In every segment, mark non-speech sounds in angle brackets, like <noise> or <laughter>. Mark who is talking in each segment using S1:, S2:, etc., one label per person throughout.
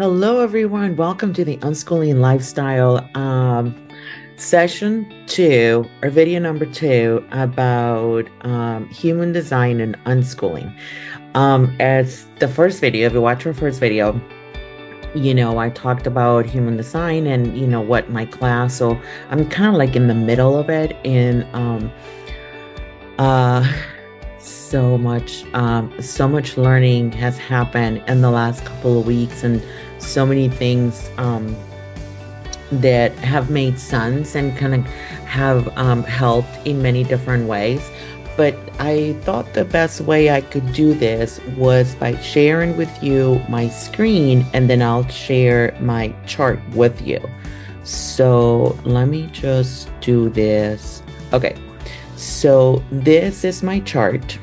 S1: Hello, everyone. Welcome to the Unschooling Lifestyle um, session two, or video number two, about um, human design and unschooling. Um, as the first video, if you watch our first video, you know, I talked about human design and, you know, what my class, so I'm kind of like in the middle of it. And, um, uh, so much um, so much learning has happened in the last couple of weeks and so many things um, that have made sense and kind of have um, helped in many different ways. But I thought the best way I could do this was by sharing with you my screen and then I'll share my chart with you. So let me just do this. Okay, so this is my chart.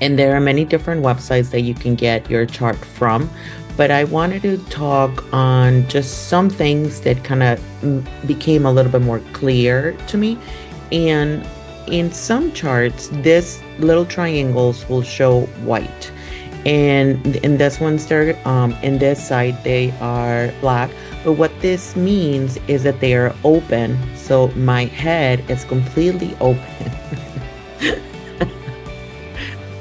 S1: And there are many different websites that you can get your chart from but I wanted to talk on just some things that kind of became a little bit more clear to me. And in some charts, this little triangles will show white. And in this one's they're um, in this side they are black. But what this means is that they are open. So my head is completely open. <laughs>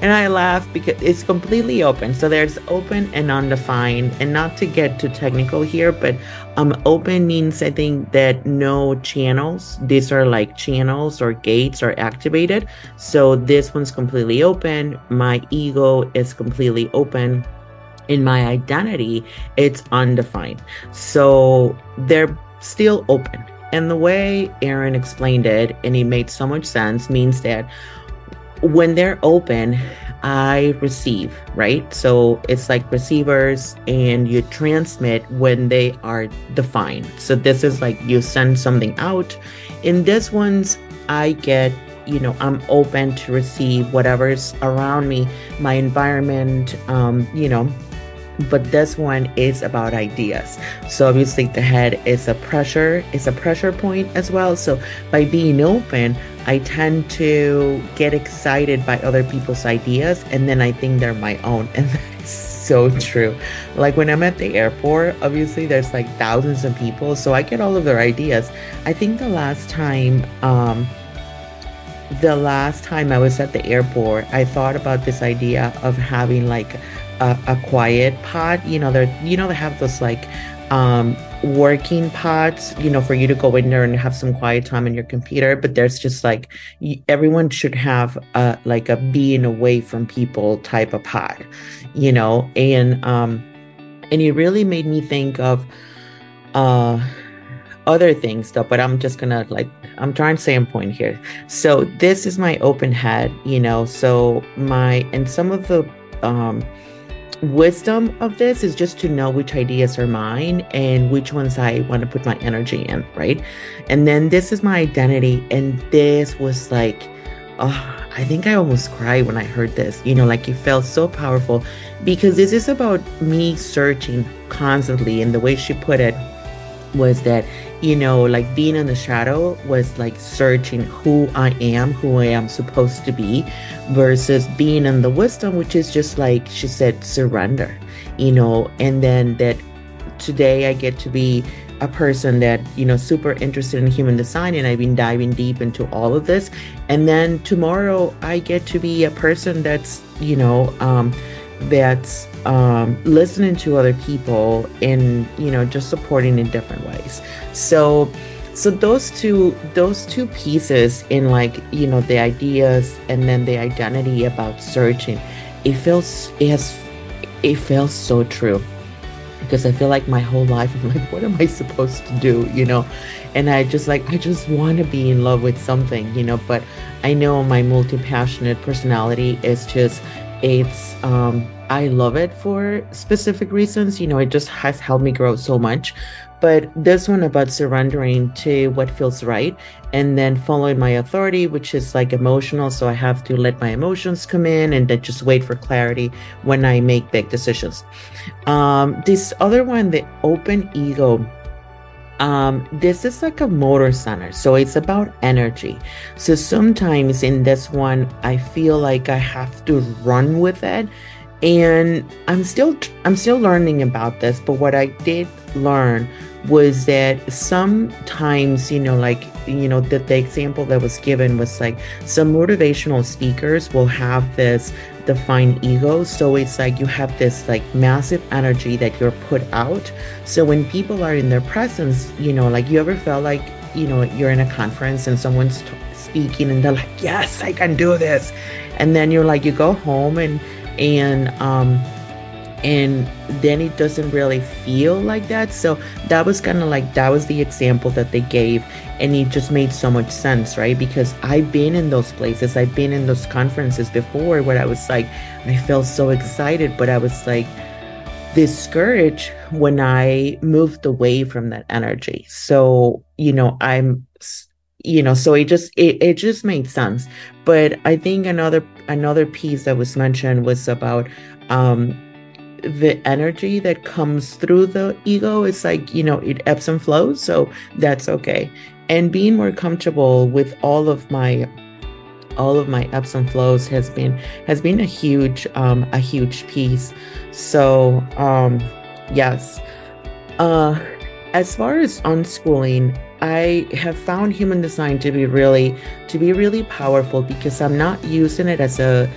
S1: And I laugh because it's completely open. So there's open and undefined. And not to get too technical here, but um open means I think that no channels. These are like channels or gates are activated. So this one's completely open. My ego is completely open. In my identity, it's undefined. So they're still open. And the way Erin explained it, and it made so much sense, means that when they're open, I receive, right? So it's like receivers and you transmit when they are defined. So this is like you send something out. In this one's, I get, you know, I'm open to receive whatever's around me, my environment, um, you know, but this one is about ideas so obviously the head is a pressure is a pressure point as well so by being open i tend to get excited by other people's ideas and then i think they're my own <laughs> and that is so true. Like when i'm at the airport obviously there's like thousands of people so i get all of their ideas. I think the last time um the last time I was at the airport, I thought about this idea of having like a, a quiet pod. You know, they're you know they have those like um working pods you know for you to go in there and have some quiet time on your computer but there's just like everyone should have a like a being away from people type of pod you know and um and it really made me think of uh other things though but i'm just gonna like i'm trying to say a point here so this is my open head you know so my and some of the um wisdom of this is just to know which ideas are mine and which ones I want to put my energy in, right? And then this is my identity. And this was like, oh, I think I almost cried when I heard this. You know, like it felt so powerful because this is about me searching constantly. And the way she put it was that you know, like being in the shadow was like searching who I am, who I am supposed to be, versus being in the wisdom, which is just like she said, surrender, you know, and then that today I get to be a person that, you know, super interested in human design and I've been diving deep into all of this. And then tomorrow I get to be a person that's, you know, um, that's um, listening to other people and you know just supporting in different ways. So so those two those two pieces in like you know the ideas and then the identity about searching it feels it has it feels so true. Because i feel like my whole life i'm like what am i supposed to do you know? And i just like i just want to be in love with something you know? But i know my multi-passionate personality is just it's um I love it for specific reasons. You know, it just has helped me grow so much. But this one about surrendering to what feels right and then following my authority, which is like emotional. So I have to let my emotions come in and then just wait for clarity when I make big decisions. Um, this other one, the open ego. Um, this is like a motor center, so it's about energy. So sometimes in this one, I feel like I have to run with it and i'm still i'm still learning about this but what i did learn was that sometimes you know like you know the example that was given was like some motivational speakers will have this defined ego. So it's like you have this like massive energy that you're put out. So when people are in their presence you know like you ever felt like you know you're in a conference and someone's t- speaking and they're like yes i can do this. And then you're like you go home and and um and then it doesn't really feel like that. So that was kind of like that was the example that they gave and it just made so much sense right? Because i've been in those places i've been in those conferences before where i was like i felt so excited but i was like discouraged when i moved away from that energy. So you know i'm you know so it just it, it just made sense. But i think another another piece that was mentioned was about um the energy that comes through the ego is like you know it ebbs and flows so that's okay. And being more comfortable with all of my all of my ebbs and flows has been has been a huge um a huge piece. So um yes. Uh as far as unschooling i have found human design to be really to be really powerful because i'm not using it as a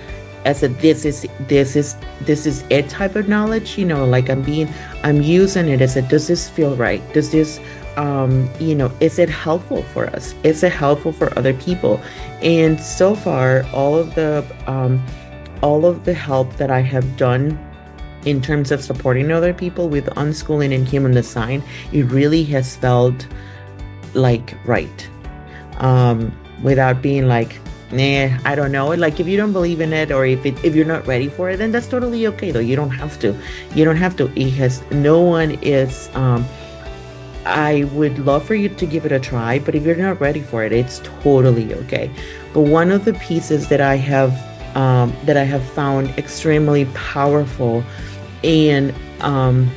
S1: as a this is this is this is it type of knowledge you know like i'm being i'm using it as a does this feel right? Does this um you know is it helpful for us? Is it helpful for other people? And so far all of the um all of the help that i have done in terms of supporting other people with unschooling and human design it really has felt like right. Um without being like nah, I don't know. Like if you don't believe in it or if it, if you're not ready for it, then that's totally okay though. You don't have to. You don't have to. It has no one is um I would love for you to give it a try, but if you're not ready for it, it's totally okay. But one of the pieces that I have um, that I have found extremely powerful and um,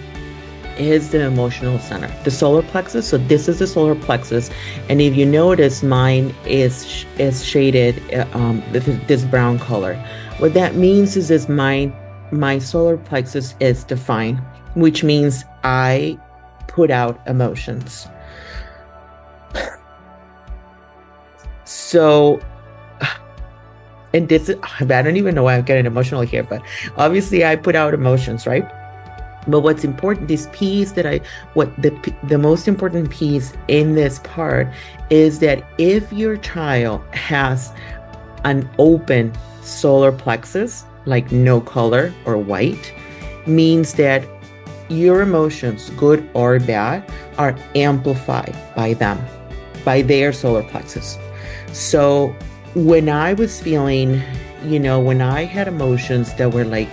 S1: is the emotional center, the solar plexus. So this is the solar plexus, and if you notice, mine is is shaded uh, um, with this brown color. What that means is, is my my solar plexus is defined, which means I put out emotions. So and this is, I don't even know why I'm getting emotional here, but obviously I put out emotions, right? But what's important, this piece that I, what the the most important piece in this part is that if your child has an open solar plexus, like no color or white, means that your emotions, good or bad, are amplified by them, by their solar plexus. So when I was feeling, you know, when I had emotions that were like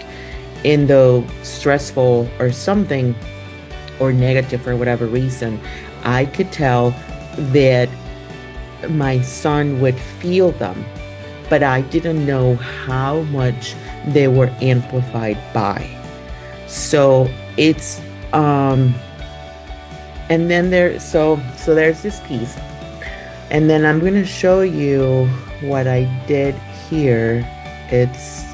S1: in the stressful or something or negative for whatever reason, I could tell that my son would feel them, but I didn't know how much they were amplified by. So it's um and then there so so there's this piece. And then I'm gonna show you what I did here. It's.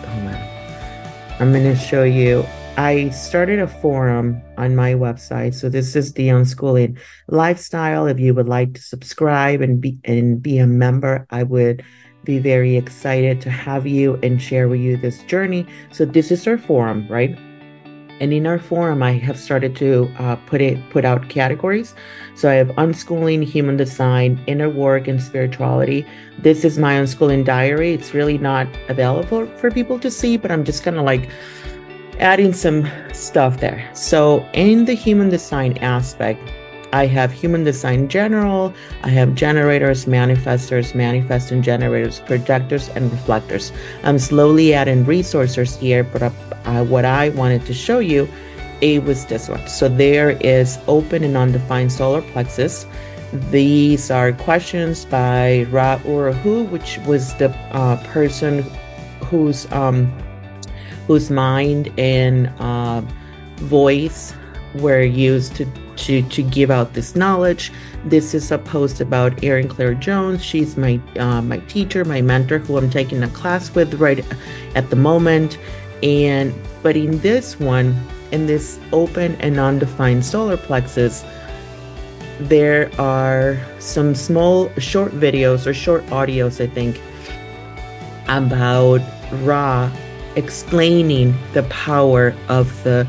S1: I'm going to show you. I started a forum on my website. So this is the unschooling lifestyle. If you would like to subscribe and be and be a member, I would be very excited to have you and share with you this journey. So this is our forum, right? And in our forum, I have started to uh, put it put out categories. So I have unschooling, human design, inner work, and spirituality. This is my unschooling diary. It's really not available for people to see, but I'm just kind of like adding some stuff there. So in the human design aspect, I have human design general, I have generators, manifestors, manifesting generators, projectors, and reflectors. I'm slowly adding resources here, but uh, what I wanted to show you, it was this one. So there is open and undefined solar plexus. These are questions by Ra Uru Hu, which was the uh, person whose um, whose mind and uh, voice were used to to to give out this knowledge. This is a post about Erin Claire Jones. She's my uh, my teacher, my mentor, who I'm taking a class with right at the moment. And But in this one, in this open and undefined solar plexus, there are some small short videos or short audios, I think, about Ra explaining the power of the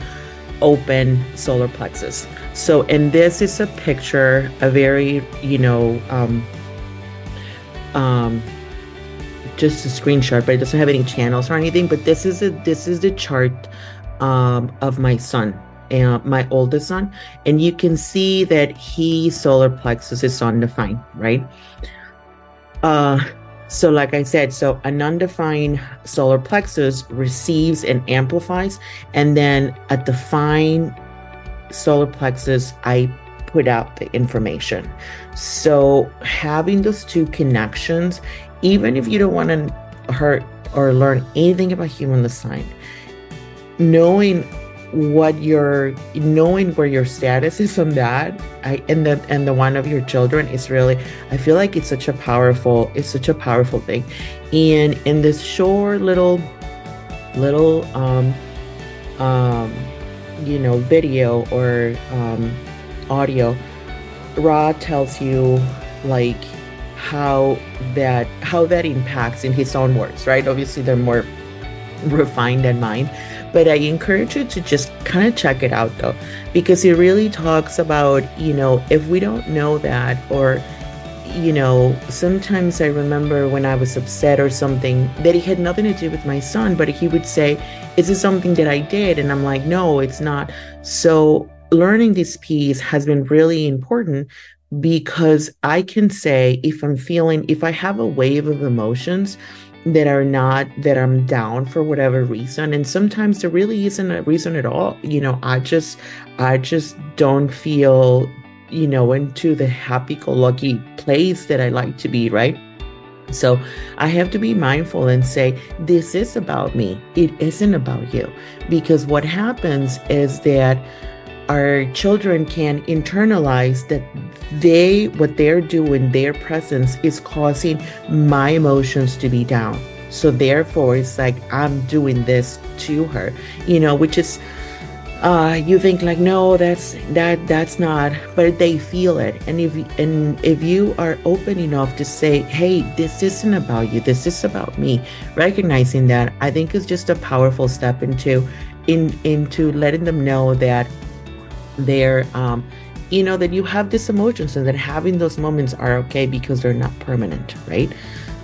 S1: open solar plexus. So, and this is a picture, a very, you know, um, um, just a screenshot, but it doesn't have any channels or anything. But this is a this is the chart um, of my son, uh, my oldest son, and you can see that he solar plexus is undefined, right? Uh, so, like I said, so an undefined solar plexus receives and amplifies, and then a defined solar plexus, I put out the information. So, having those two connections, even if you don't want to hurt or learn anything about human design, knowing what your knowing where your status is on that. I, and the and the one of your children is really i feel like it's such a powerful it's such a powerful thing. And in this short little little um um you know video or um audio ra tells you like how that how that impacts in his own words right? Obviously they're more refined than mine but I encourage you to just kind of check it out though, because it really talks about, you know, if we don't know that, or, you know, sometimes I remember when I was upset or something that it had nothing to do with my son, but he would say, Is this something that I did? And I'm like, No, it's not. So learning this piece has been really important because I can say if I'm feeling, if I have a wave of emotions, that are not that I'm down for whatever reason and sometimes there really isn't a reason at all you know I just I just don't feel you know into the happy go lucky place that I like to be right so I have to be mindful and say, this is about me. It isn't about you. Because what happens is that our children can internalize that they what they're doing their presence is causing my emotions to be down. So therefore it's like i'm doing this to her you know which is uh you think like no that's that that's not but they feel it. And if and if you are open enough to say hey this isn't about you this is about me recognizing that i think is just a powerful step into in into letting them know that they're um you know that you have these emotions and that having those moments are okay because they're not permanent right?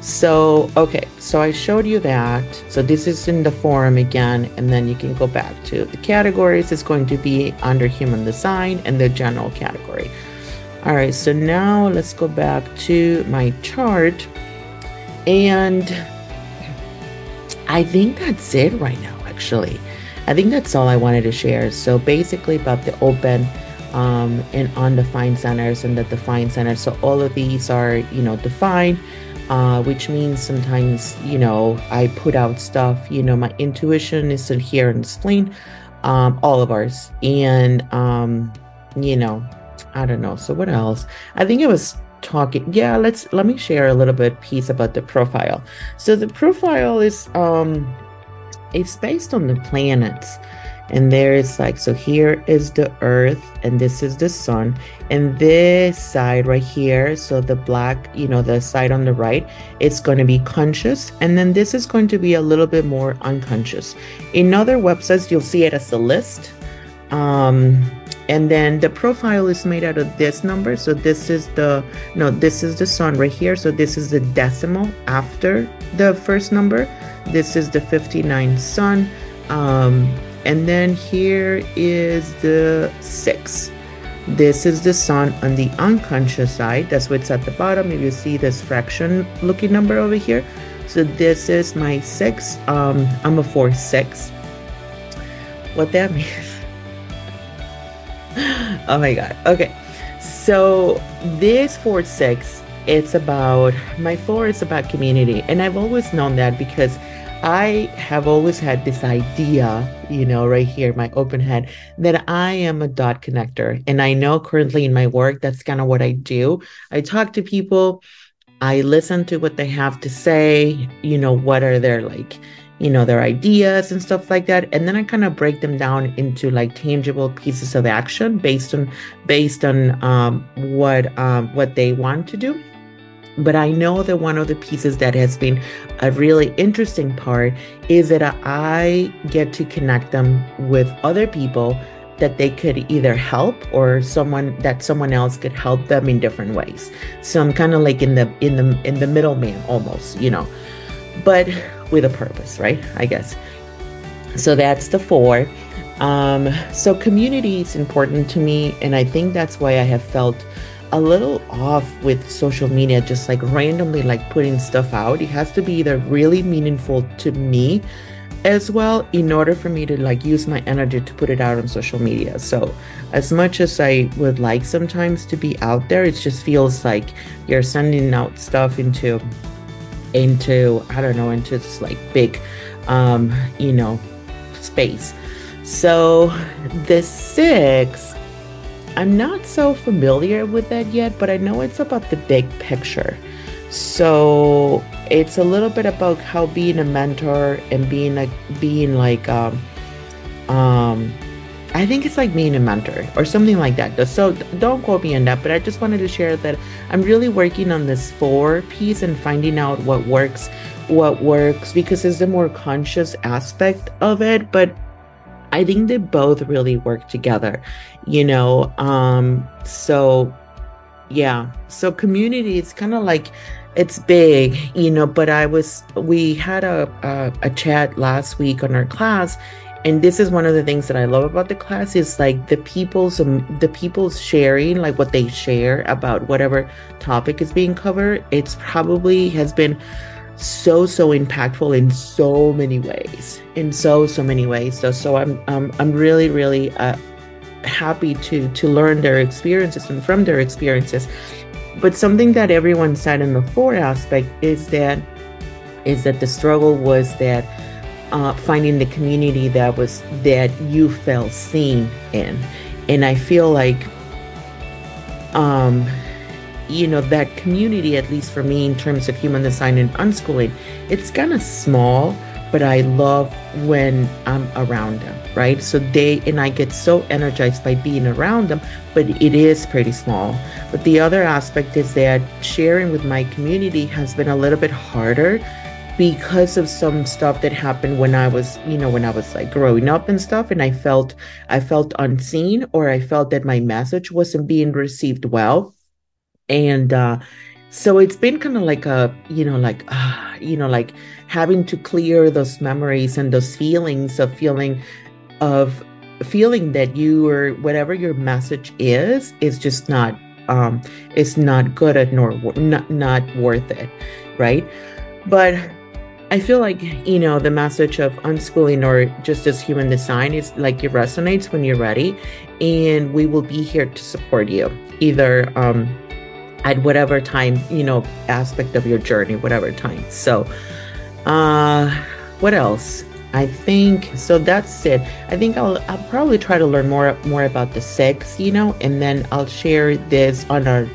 S1: So okay so i showed you that. So this is in the forum again and then you can go back to the categories. It's going to be under human design and the general category. All right so now let's go back to my chart. And i think that's it right now actually I think that's all I wanted to share. So basically about the open um, and undefined centers and the defined centers. So all of these are, you know, defined, uh, which means sometimes, you know, I put out stuff, you know, my intuition is in here and spleen, um, all of ours. And, um, you know, I don't know. So what else? I think it was talking yeah let's let me share a little bit piece about the profile so the profile is um it's based on the planets. And there is like so here is the earth and this is the sun. And this side right here so the black you know the side on the right it's going to be conscious. And then this is going to be a little bit more unconscious. In other websites you'll see it as a list. Um and then the profile is made out of this number so this is the no this is the sun right here so this is the decimal after the first number this is the 59 sun. Um, and then here is the six. This is the sun on the unconscious side. That's what's at the bottom. If you see this fraction looking number over here. So this is my six. Um, I'm a four six. What that <laughs> means. <laughs> oh my god. Okay. So this four six, it's about my four is about community. And I've always known that because I have always had this idea, you know, right here, my open head, that I am a dot connector. And I know currently in my work, that's kind of what I do. I talk to people, I listen to what they have to say, you know, what are their like, you know, their ideas and stuff like that. And then I kind of break them down into like tangible pieces of action based on based on um, what um, what they want to do. But I know that one of the pieces that has been a really interesting part is that I get to connect them with other people that they could either help or someone that someone else could help them in different ways. So I'm kind of like in the in the in the middleman almost, you know, but with a purpose, right? I guess. So that's the four. Um, so community is important to me, and I think that's why I have felt a little off with social media, just like randomly like putting stuff out. It has to be either really meaningful to me as well in order for me to like use my energy to put it out on social media. So as much as I would like sometimes to be out there, it just feels like you're sending out stuff into into I don't know, into this like big um, you know, space. So the six I'm not so familiar with that yet, but I know it's about the big picture. So it's a little bit about how being a mentor and being like being like um um I think it's like being a mentor or something like that. So don't quote me on that, but I just wanted to share that I'm really working on this four piece and finding out what works, what works because it's the more conscious aspect of it, but I think they both really work together, you know. Um, so yeah, so community is kind of like it's big, you know. But I was we had a, a a chat last week on our class, and this is one of the things that I love about the class is like the people's the people's sharing like what they share about whatever topic is being covered. It's probably has been so so impactful in so many ways in so so many ways so so i'm um, i'm really really uh, happy to to learn their experiences and from their experiences but something that everyone said in the four aspect is that is that the struggle was that uh, finding the community that was that you felt seen in. And i feel like um you know that community at least for me in terms of human design and unschooling it's kind of small but i love when i'm around them right? So they and i get so energized by being around them but it is pretty small. But the other aspect is that sharing with my community has been a little bit harder because of some stuff that happened when I was, you know, when I was like growing up and stuff and I felt I felt unseen or I felt that my message wasn't being received well. And uh, so it's been kind of like a you know like uh, <sighs> you know like having to clear those memories and those feelings of feeling of feeling that you or whatever your message is is just not um it's not good at nor not not worth it right? But I feel like, you know, the message of unschooling or just as human design is like it resonates when you're ready. And we will be here to support you, either um, at whatever time, you know, aspect of your journey, whatever time. So, uh, what else? I think so. That's it. I think I'll I'll probably try to learn more more about the six, you know, and then I'll share this on our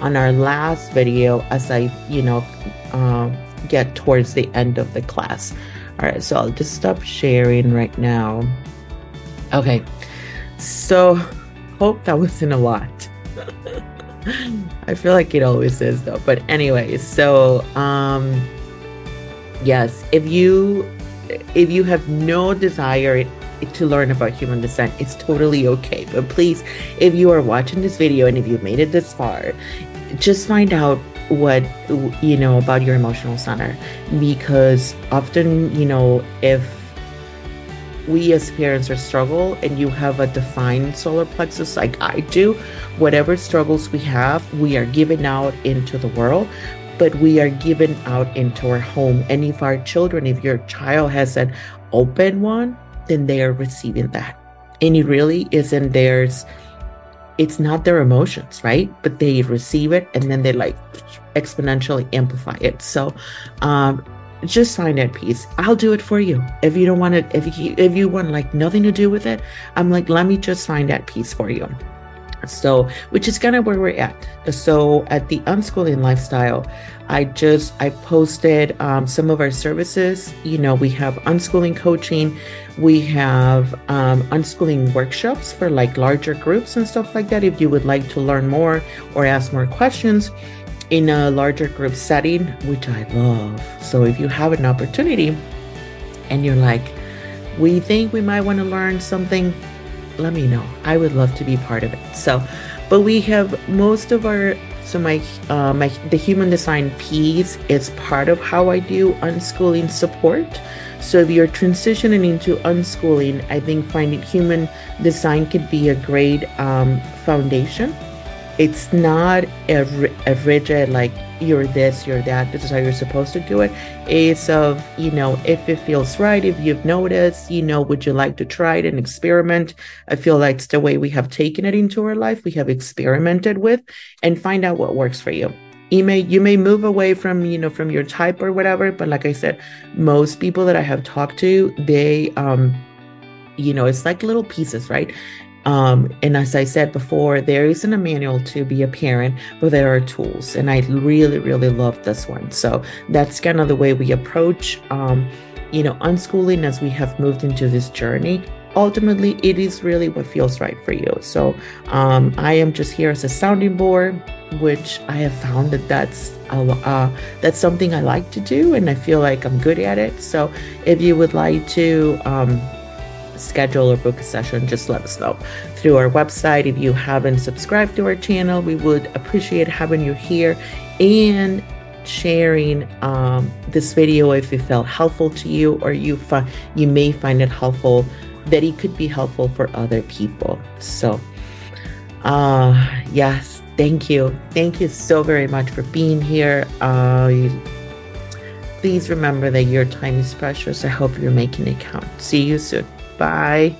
S1: on our last video as I, you know, uh, get towards the end of the class. All right, so I'll just stop sharing right now. Okay, so hope that wasn't a lot. <laughs> I feel like it always is though. But anyway, so um yes, if you if you have no desire to learn about human descent, it's totally okay. But please, if you are watching this video and if you made it this far, just find out what you know about your emotional center because often, you know, if we as parents are struggle and you have a defined solar plexus like I do, whatever struggles we have, we are giving out into the world, but we are given out into our home. And if our children, if your child has an open one, then they are receiving that. And it really isn't theirs. It's not their emotions, right? But they receive it and then they like exponentially amplify it. So, um, just find that piece. I'll do it for you. If you don't want it, if you if you want like nothing to do with it, I'm like, let me just find that piece for you. so which is kind of where we're at so at the unschooling lifestyle i just i posted um, some of our services you know we have unschooling coaching we have um, unschooling workshops for like larger groups and stuff like that if you would like to learn more or ask more questions in a larger group setting which i love so if you have an opportunity and you're like we think we might want to learn something let me know. I would love to be part of it. So, but we have most of our so my uh, my the human design piece is part of how I do unschooling support. So if you're transitioning into unschooling, I think finding human design could be a great um, foundation it's not a, a rigid like you're this you're that this is how you're supposed to do it. It's of you know if it feels right if you've noticed you know would you like to try it and experiment? I feel like it's the way we have taken it into our life we have experimented with and find out what works for you. You may you may move away from you know from your type or whatever but like i said most people that i have talked to they um you know it's like little pieces right um, and as I said before, there isn't a manual to be a parent, but there are tools. And I really, really love this one. So that's kind of the way we approach, um, you know, unschooling as we have moved into this journey. Ultimately, it is really what feels right for you. So um, I am just here as a sounding board, which I have found that that's uh, that's something I like to do, and I feel like I'm good at it. So if you would like to um, schedule or book a session, just let us know through our website. If you haven't subscribed to our channel, we would appreciate having you here and sharing um, this video if it felt helpful to you or you fi- you may find it helpful that it could be helpful for other people. So, uh, yes, thank you. Thank you so very much for being here. Uh, please remember that your time is precious. I hope you're making it count. See you soon. Bye.